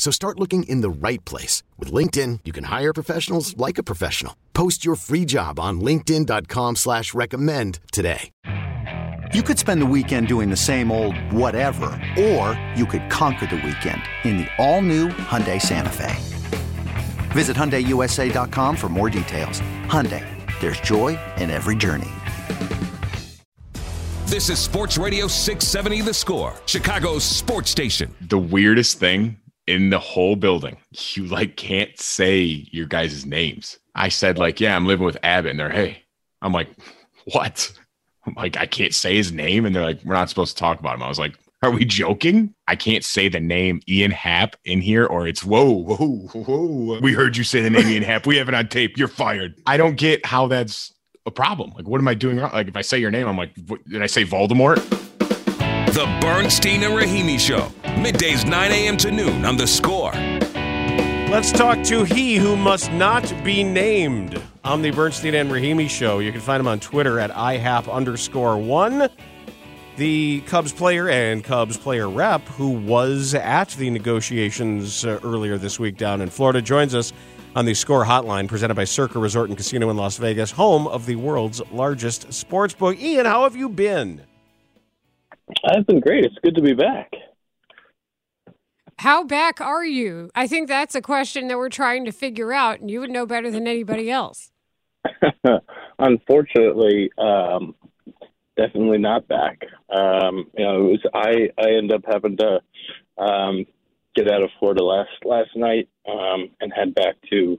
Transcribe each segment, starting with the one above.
So start looking in the right place. With LinkedIn, you can hire professionals like a professional. Post your free job on linkedin.com slash recommend today. You could spend the weekend doing the same old whatever, or you could conquer the weekend in the all-new Hyundai Santa Fe. Visit HyundaiUSA.com for more details. Hyundai, there's joy in every journey. This is Sports Radio 670 The Score, Chicago's sports station. The weirdest thing in the whole building, you like can't say your guys' names. I said, like, yeah, I'm living with Abbott, and they're, hey, I'm like, what? I'm like, I can't say his name. And they're like, we're not supposed to talk about him. I was like, are we joking? I can't say the name Ian Happ in here, or it's whoa, whoa, whoa. We heard you say the name Ian Happ. We have it on tape. You're fired. I don't get how that's a problem. Like, what am I doing wrong? Like, if I say your name, I'm like, what, did I say Voldemort? The Bernstein and Rahimi Show, middays 9 a.m. to noon on the score. Let's talk to he who must not be named on the Bernstein and Rahimi Show. You can find him on Twitter at ihap underscore one. The Cubs player and Cubs player rep who was at the negotiations uh, earlier this week down in Florida joins us on the Score Hotline presented by Circa Resort and Casino in Las Vegas, home of the world's largest sports book. Ian, how have you been? I've been great. It's good to be back. How back are you? I think that's a question that we're trying to figure out, and you would know better than anybody else. Unfortunately, um, definitely not back. Um, you know, it was I. I end up having to um, get out of Florida last last night um, and head back to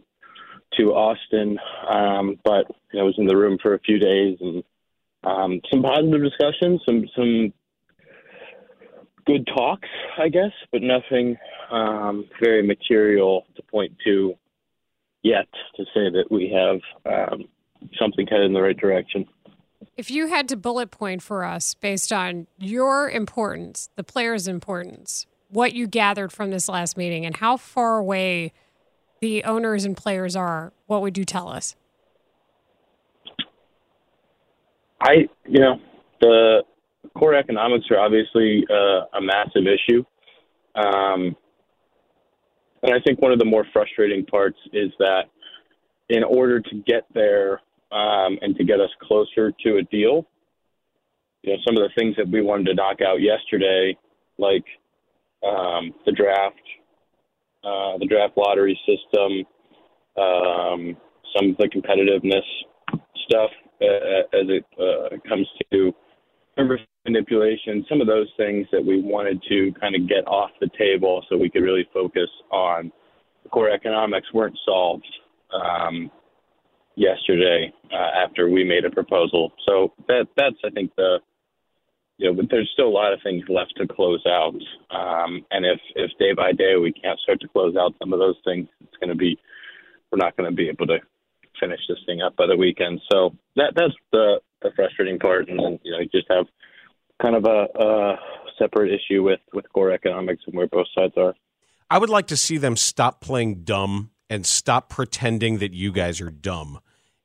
to Austin. Um, but you know, I was in the room for a few days and um, some positive discussions, some some good talks, I guess, but nothing um, very material to point to yet to say that we have um, something headed in the right direction. If you had to bullet point for us based on your importance, the players' importance, what you gathered from this last meeting, and how far away the owners and players are, what would you tell us? I, you know, the core economics are obviously uh, a massive issue. Um, and I think one of the more frustrating parts is that in order to get there um, and to get us closer to a deal, you know, some of the things that we wanted to knock out yesterday, like um, the draft, uh, the draft lottery system, um, some of the competitiveness stuff uh, as it uh, comes to membership manipulation, some of those things that we wanted to kind of get off the table so we could really focus on the core economics weren't solved um, yesterday uh, after we made a proposal. So that that's I think the you know, but there's still a lot of things left to close out. Um, and if if day by day we can't start to close out some of those things, it's going to be we're not going to be able to finish this thing up by the weekend. So that that's the the frustrating part, and then you know you just have kind of a, a separate issue with with core economics and where both sides are. I would like to see them stop playing dumb and stop pretending that you guys are dumb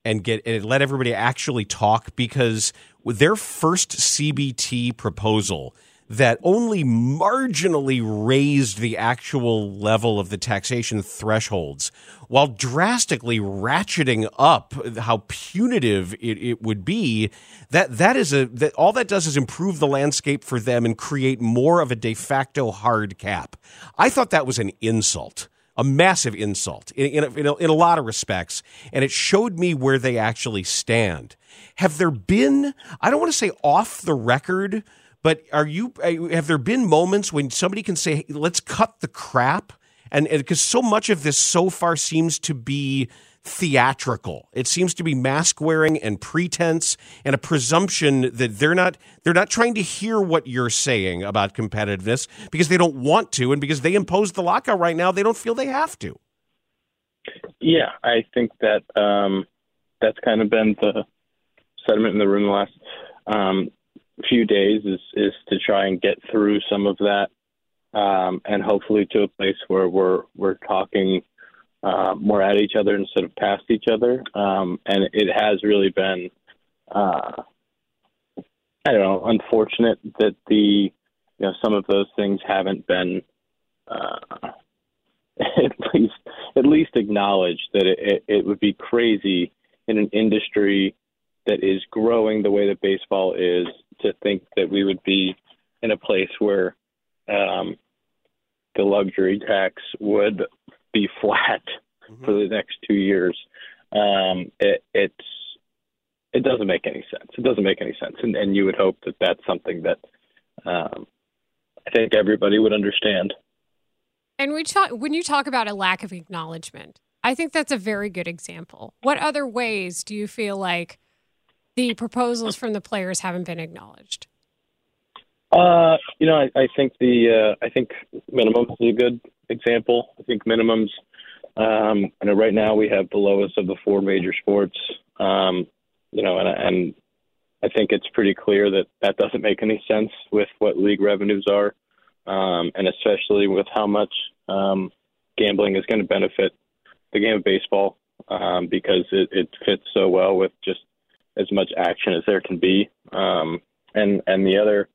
and get and let everybody actually talk because with their first CBT proposal that only marginally raised the actual level of the taxation thresholds while drastically ratcheting up how punitive it, it would be that that is a that all that does is improve the landscape for them and create more of a de facto hard cap i thought that was an insult a massive insult in, in, a, in, a, in, a, lot of respects, and it showed me where they actually stand. Have there been, I don't want to say off the record, but are you, have there been moments when somebody can say, hey, let's cut the crap? And because so much of this so far seems to be theatrical. It seems to be mask wearing and pretense and a presumption that they're not they're not trying to hear what you're saying about competitiveness because they don't want to and because they impose the lockout right now, they don't feel they have to. Yeah, I think that um, that's kind of been the sentiment in the room the last um, few days is is to try and get through some of that, um, and hopefully to a place where we're we're talking uh, more at each other instead of past each other. Um, and it has really been, uh, I don't know, unfortunate that the you know some of those things haven't been. Uh, at least, at least acknowledged that it, it, it would be crazy in an industry that is growing the way that baseball is to think that we would be in a place where um, the luxury tax would be flat mm-hmm. for the next two years. Um, it, it's it doesn't make any sense. It doesn't make any sense, and, and you would hope that that's something that um, I think everybody would understand. And we talk when you talk about a lack of acknowledgement, I think that's a very good example. What other ways do you feel like the proposals from the players haven't been acknowledged? Uh, you know, I, I think the uh, I think minimums is a good example. I think minimums. Um, know right now we have the lowest of the four major sports. Um, you know, and, and I think it's pretty clear that that doesn't make any sense with what league revenues are, um, and especially with how much um, gambling is going to benefit the game of baseball um, because it, it fits so well with just as much action as there can be. Um, and and the other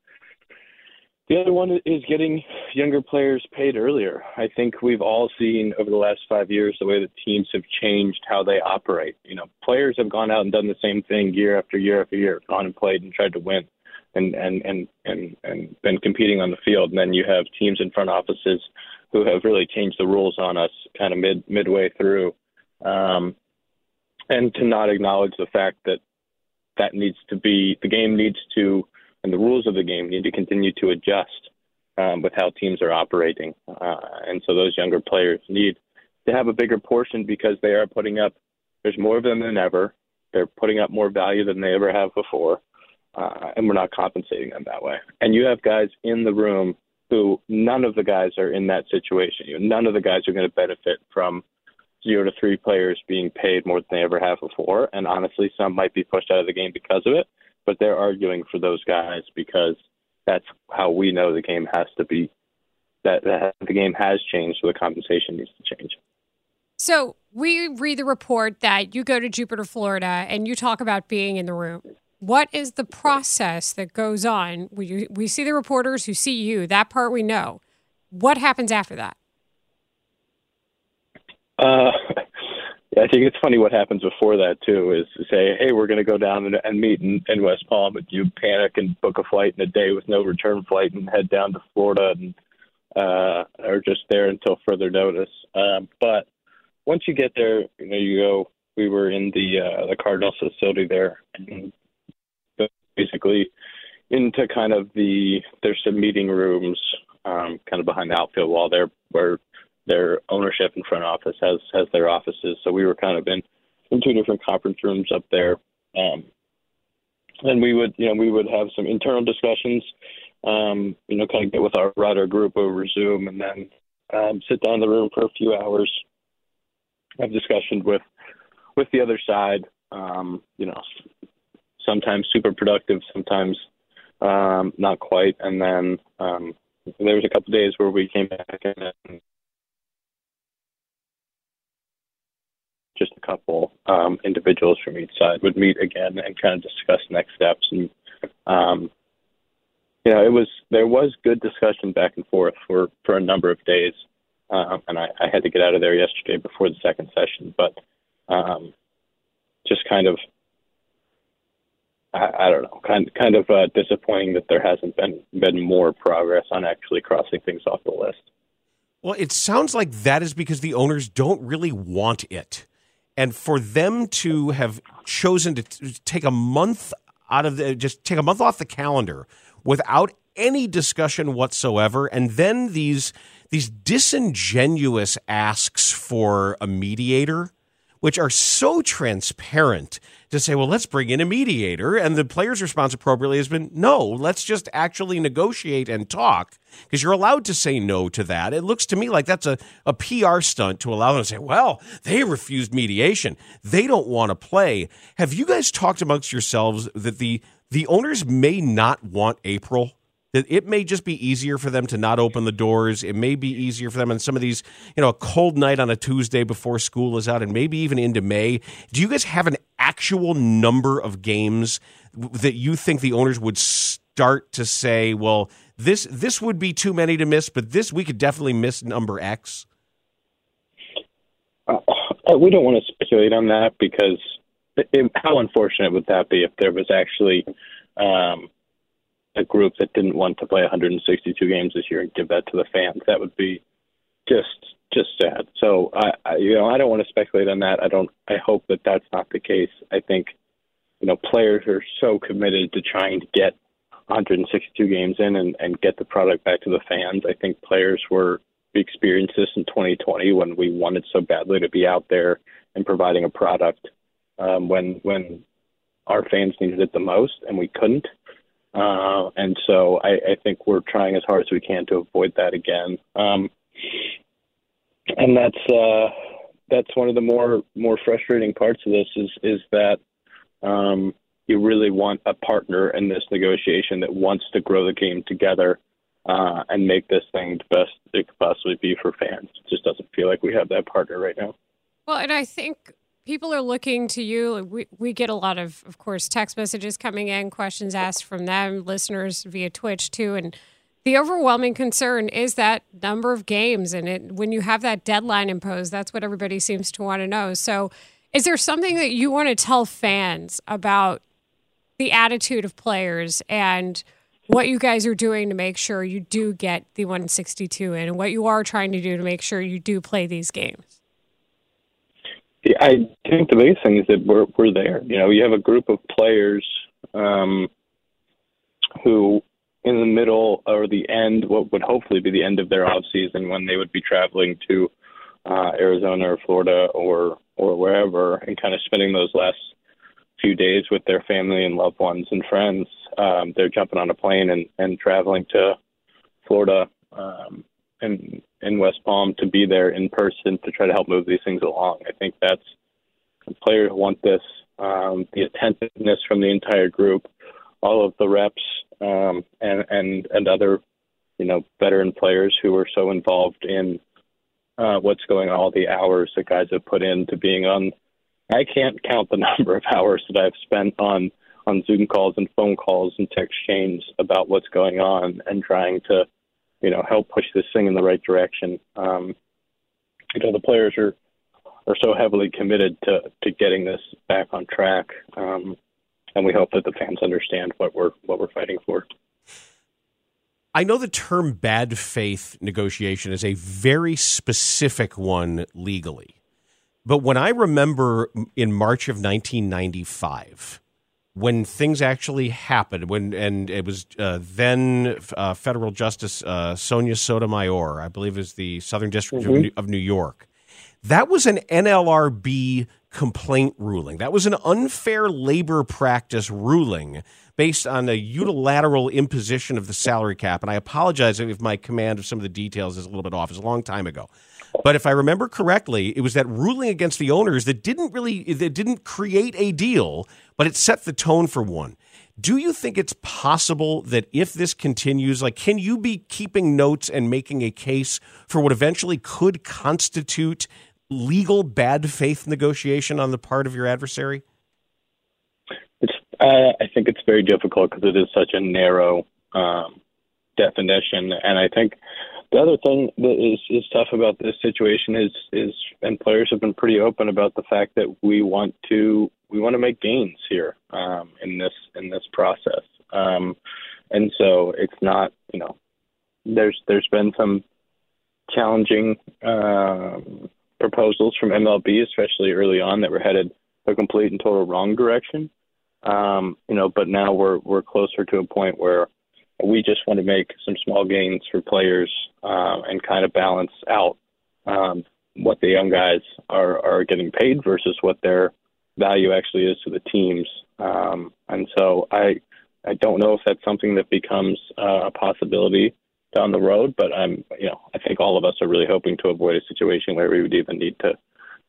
the other one is getting younger players paid earlier. I think we've all seen over the last five years the way that teams have changed how they operate. You know, players have gone out and done the same thing year after year after year, gone and played and tried to win, and and and and and been competing on the field. And then you have teams in front offices who have really changed the rules on us, kind of mid midway through, um, and to not acknowledge the fact that that needs to be the game needs to and the rules of the game need to continue to adjust um, with how teams are operating. Uh, and so those younger players need to have a bigger portion because they are putting up. There's more of them than ever. They're putting up more value than they ever have before, uh, and we're not compensating them that way. And you have guys in the room who none of the guys are in that situation. You know, none of the guys are going to benefit from zero to three players being paid more than they ever have before. And honestly, some might be pushed out of the game because of it, but they're arguing for those guys because that's how we know the game has to be. That, that the game has changed, so the compensation needs to change. So we read the report that you go to Jupiter, Florida, and you talk about being in the room. What is the process that goes on? We we see the reporters who see you. That part we know. What happens after that? Uh, I think it's funny what happens before that too. Is to say, hey, we're going to go down and, and meet in, in West Palm, but you panic and book a flight in a day with no return flight and head down to Florida and uh, are just there until further notice. Um, but once you get there, you know, you go. We were in the uh, the Cardinals facility there, and basically into kind of the there's some meeting rooms um, kind of behind the outfield wall there where their ownership and front office has has their offices. So we were kind of in in two different conference rooms up there. Um, and we would, you know, we would have some internal discussions, um, you know, kind of get with our writer group over Zoom, and then um, sit down in the room for a few hours, have discussions with with the other side. Um, you know, sometimes super productive, sometimes um, not quite. And then um, there was a couple days where we came back and just a couple um, individuals from each side would meet again and kind of discuss next steps. And um, you know, it was there was good discussion back and forth for for a number of days. Uh, and I, I had to get out of there yesterday before the second session, but um, just kind of I, I don't know, kind kind of uh, disappointing that there hasn't been been more progress on actually crossing things off the list. Well, it sounds like that is because the owners don't really want it and for them to have chosen to take a month out of the just take a month off the calendar without any discussion whatsoever and then these these disingenuous asks for a mediator which are so transparent to say, well, let's bring in a mediator. And the player's response appropriately has been, no, let's just actually negotiate and talk because you're allowed to say no to that. It looks to me like that's a, a PR stunt to allow them to say, well, they refused mediation. They don't want to play. Have you guys talked amongst yourselves that the the owners may not want April. That it may just be easier for them to not open the doors. It may be easier for them on some of these, you know, a cold night on a Tuesday before school is out, and maybe even into May. Do you guys have an actual number of games that you think the owners would start to say, well, this this would be too many to miss, but this we could definitely miss number X? Uh, we don't want to speculate on that because it, how unfortunate would that be if there was actually um, a group that didn't want to play 162 games this year and give that to the fans? That would be just just sad. So I, I you know I don't want to speculate on that. I don't. I hope that that's not the case. I think you know players are so committed to trying to get 162 games in and, and get the product back to the fans. I think players were experienced this in 2020 when we wanted so badly to be out there and providing a product um, when when our fans needed it the most and we couldn't. Uh, and so I, I think we're trying as hard as we can to avoid that again. Um, and that's uh, that's one of the more more frustrating parts of this is is that um, you really want a partner in this negotiation that wants to grow the game together uh, and make this thing the best it could possibly be for fans. It just doesn't feel like we have that partner right now. Well, and I think people are looking to you. We, we get a lot of, of course, text messages coming in, questions asked from them, listeners via Twitch too. And the overwhelming concern is that number of games. And it, when you have that deadline imposed, that's what everybody seems to want to know. So, is there something that you want to tell fans about the attitude of players and what you guys are doing to make sure you do get the 162 in and what you are trying to do to make sure you do play these games? Yeah, I think the biggest thing is that we're we're there. You know, you have a group of players um, who, in the middle or the end, what would hopefully be the end of their off season, when they would be traveling to uh, Arizona or Florida or or wherever, and kind of spending those last few days with their family and loved ones and friends. Um, they're jumping on a plane and, and traveling to Florida um, and in West Palm to be there in person to try to help move these things along. I think that's players want this. Um, the attentiveness from the entire group, all of the reps um, and and and other you know veteran players who are so involved in uh, what's going on, all the hours that guys have put into being on I can't count the number of hours that I've spent on on Zoom calls and phone calls and text chains about what's going on and trying to, you know, help push this thing in the right direction. Um, you know, the players are are so heavily committed to to getting this back on track, um, and we hope that the fans understand what we're what we're fighting for. I know the term bad faith negotiation is a very specific one legally. But when I remember in March of 1995, when things actually happened, when and it was uh, then uh, federal justice uh, Sonia Sotomayor, I believe, is the Southern District mm-hmm. of, New, of New York. That was an NLRB complaint ruling. That was an unfair labor practice ruling based on a unilateral imposition of the salary cap. And I apologize if my command of some of the details is a little bit off. It's a long time ago. But if I remember correctly, it was that ruling against the owners that didn't really that didn't create a deal, but it set the tone for one. Do you think it's possible that if this continues, like, can you be keeping notes and making a case for what eventually could constitute legal bad faith negotiation on the part of your adversary? It's, uh, I think it's very difficult because it is such a narrow um, definition, and I think the other thing that is, is tough about this situation is is and players have been pretty open about the fact that we want to we want to make gains here um, in this in this process. Um, and so it's not you know there's there's been some challenging um, proposals from MLB, especially early on, that were headed a complete and total wrong direction. Um, you know, but now we're we're closer to a point where we just want to make some small gains for players uh, and kind of balance out um, what the young guys are, are getting paid versus what their value actually is to the teams. Um, and so I I don't know if that's something that becomes uh, a possibility down the road, but I'm you know I think all of us are really hoping to avoid a situation where we would even need to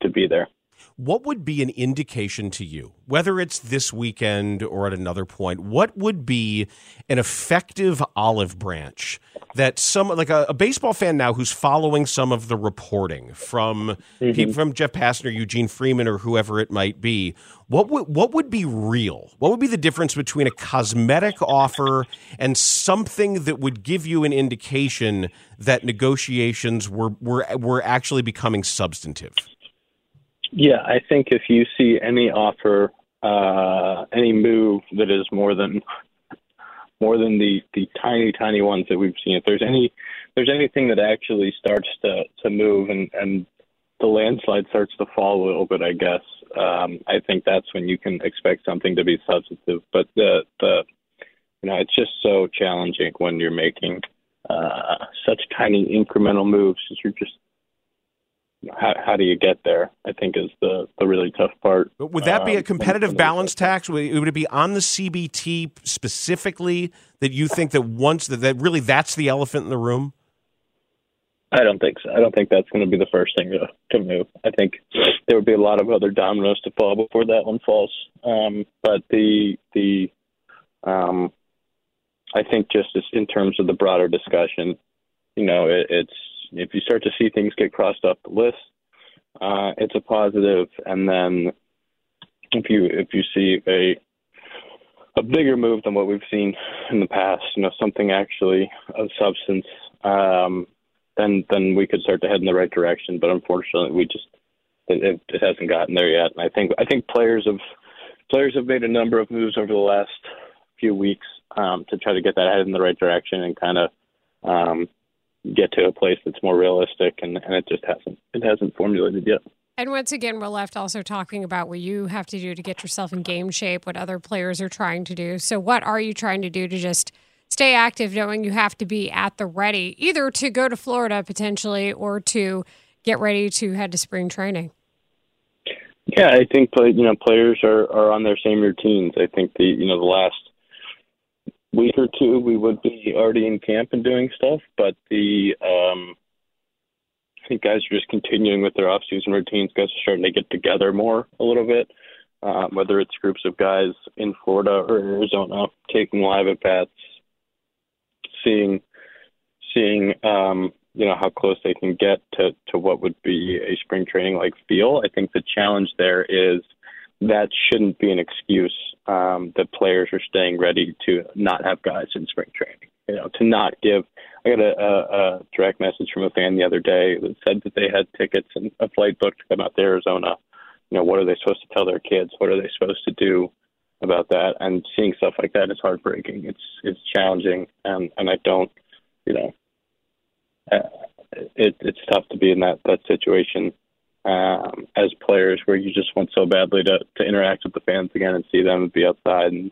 to be there. What would be an indication to you, whether it's this weekend or at another point, what would be an effective olive branch that some like a, a baseball fan now who's following some of the reporting from mm-hmm. from Jeff Passan, Eugene Freeman, or whoever it might be, what would what would be real? What would be the difference between a cosmetic offer and something that would give you an indication that negotiations were were were actually becoming substantive? Yeah, I think if you see any offer, uh, any move that is more than more than the the tiny tiny ones that we've seen, if there's any there's anything that actually starts to to move and and the landslide starts to fall a little bit, I guess. Um, I think that's when you can expect something to be substantive. But the the you know it's just so challenging when you're making uh, such tiny incremental moves. You're just how, how do you get there? I think is the the really tough part. But would that be a um, competitive balance tax? Would it be on the CBT specifically that you think that once that, that really that's the elephant in the room? I don't think so. I don't think that's going to be the first thing to to move. I think there would be a lot of other dominoes to fall before that one falls. Um, but the the um, I think just in terms of the broader discussion, you know, it, it's if you start to see things get crossed off the list, uh, it's a positive. And then if you if you see a a bigger move than what we've seen in the past, you know, something actually of substance, um, then then we could start to head in the right direction. But unfortunately, we just it, it hasn't gotten there yet. And I think I think players have players have made a number of moves over the last few weeks um, to try to get that head in the right direction and kind of um, get to a place that's more realistic, and, and it just hasn't it hasn't formulated yet. And once again, we're left also talking about what you have to do to get yourself in game shape, what other players are trying to do. So, what are you trying to do to just stay active, knowing you have to be at the ready, either to go to Florida potentially or to get ready to head to spring training? Yeah, I think you know players are, are on their same routines. I think the you know the last week or two, we would be already in camp and doing stuff. But the um, I think guys are just continuing with their off-season routines. Guys are starting to get together more a little bit. Uh, whether it's groups of guys in Florida or Arizona taking live at bats, seeing seeing um, you know how close they can get to to what would be a spring training like feel. I think the challenge there is that shouldn't be an excuse um, that players are staying ready to not have guys in spring training. You know, to not give. I got a, a, a direct message from a fan the other day that said that they had tickets and a flight booked to come out to Arizona. You know, what are they supposed to tell their kids? What are they supposed to do about that? And seeing stuff like that is heartbreaking. It's it's challenging, and and I don't, you know, uh, it, it's tough to be in that that situation um, as players where you just want so badly to, to interact with the fans again and see them and be outside and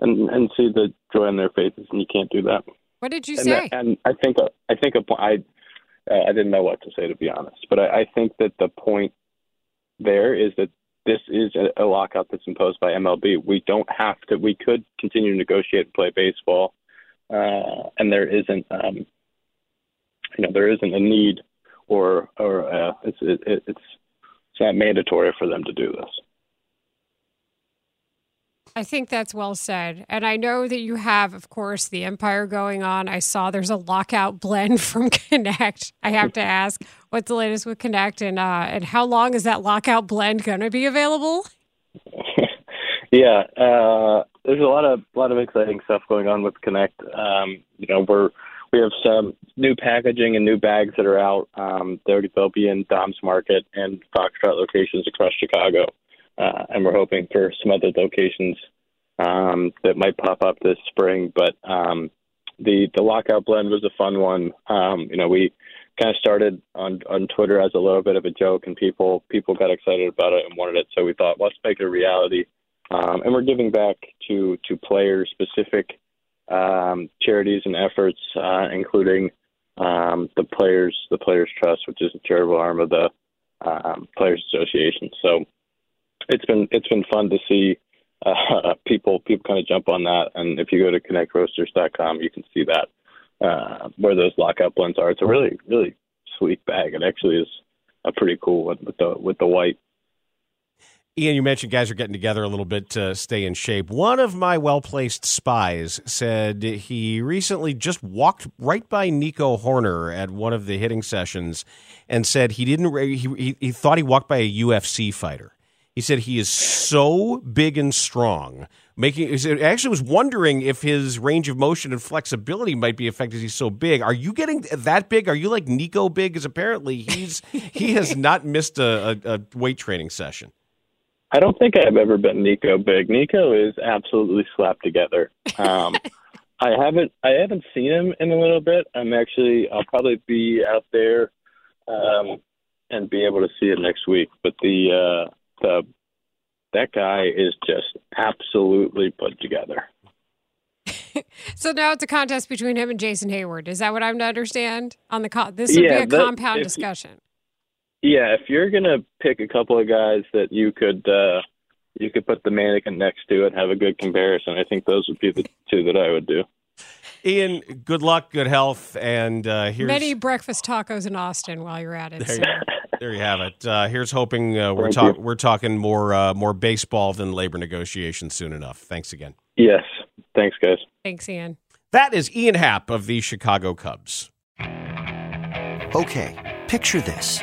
and and see the joy in their faces and you can't do that. What did you and say? That, and I think I think a, I uh, I didn't know what to say to be honest, but I, I think that the point there is that this is a, a lockout that's imposed by MLB. We don't have to. We could continue to negotiate and play baseball, uh, and there isn't, um, you know, there isn't a need or or uh, it's it, it's it's not mandatory for them to do this. I think that's well said. And I know that you have, of course, the Empire going on. I saw there's a lockout blend from Connect. I have to ask, what's the latest with Connect, and uh, and how long is that lockout blend going to be available? yeah, uh, there's a lot of a lot of exciting stuff going on with Connect. Um, you know, we're we have some new packaging and new bags that are out. Um, they'll, they'll be in Dom's Market and Foxtrot locations across Chicago. Uh, and we're hoping for some other locations um, that might pop up this spring. But um, the the lockout blend was a fun one. Um, you know, we kind of started on on Twitter as a little bit of a joke, and people people got excited about it and wanted it. So we thought, let's make it a reality. Um, and we're giving back to to players specific um, charities and efforts, uh, including um, the Players the Players Trust, which is a charitable arm of the um, Players Association. So it's been it's been fun to see uh, people people kind of jump on that. And if you go to connectroasters.com, you can see that uh, where those lockout blends are. It's a really really sweet bag. It actually is a pretty cool one with the with the white Ian, you mentioned guys are getting together a little bit to stay in shape. One of my well placed spies said he recently just walked right by Nico Hoerner at one of the hitting sessions and said he didn't, he, he, he thought he walked by a UFC fighter. He said he is so big and strong, making. He actually was wondering if his range of motion and flexibility might be affected. He's so big. Are you getting that big? Are you like Nico big? Because apparently he's he has not missed a, a, a weight training session. I don't think I've ever been Nico big. Nico is absolutely slapped together. Um, I haven't I haven't seen him in a little bit. I'm actually I'll probably be out there um, and be able to see it next week. But the uh, the that guy is just absolutely put together. so now it's a contest between him and Jason Heyward. Is that what I'm to understand? On the co- this would yeah, be a that, compound discussion. Yeah, if you're gonna pick a couple of guys that you could uh, you could put the mannequin next to it, and have a good comparison. I think those would be the two that I would do. Ian, good luck, good health, and uh, here's many breakfast tacos in Austin while you're at it. There, so. you, there you have it. Uh, here's hoping uh, we're talking we're talking more uh, more baseball than labor negotiations soon enough. Thanks again. Yes, thanks, guys. Thanks, Ian. That is Ian Happ of the Chicago Cubs. Okay, picture this: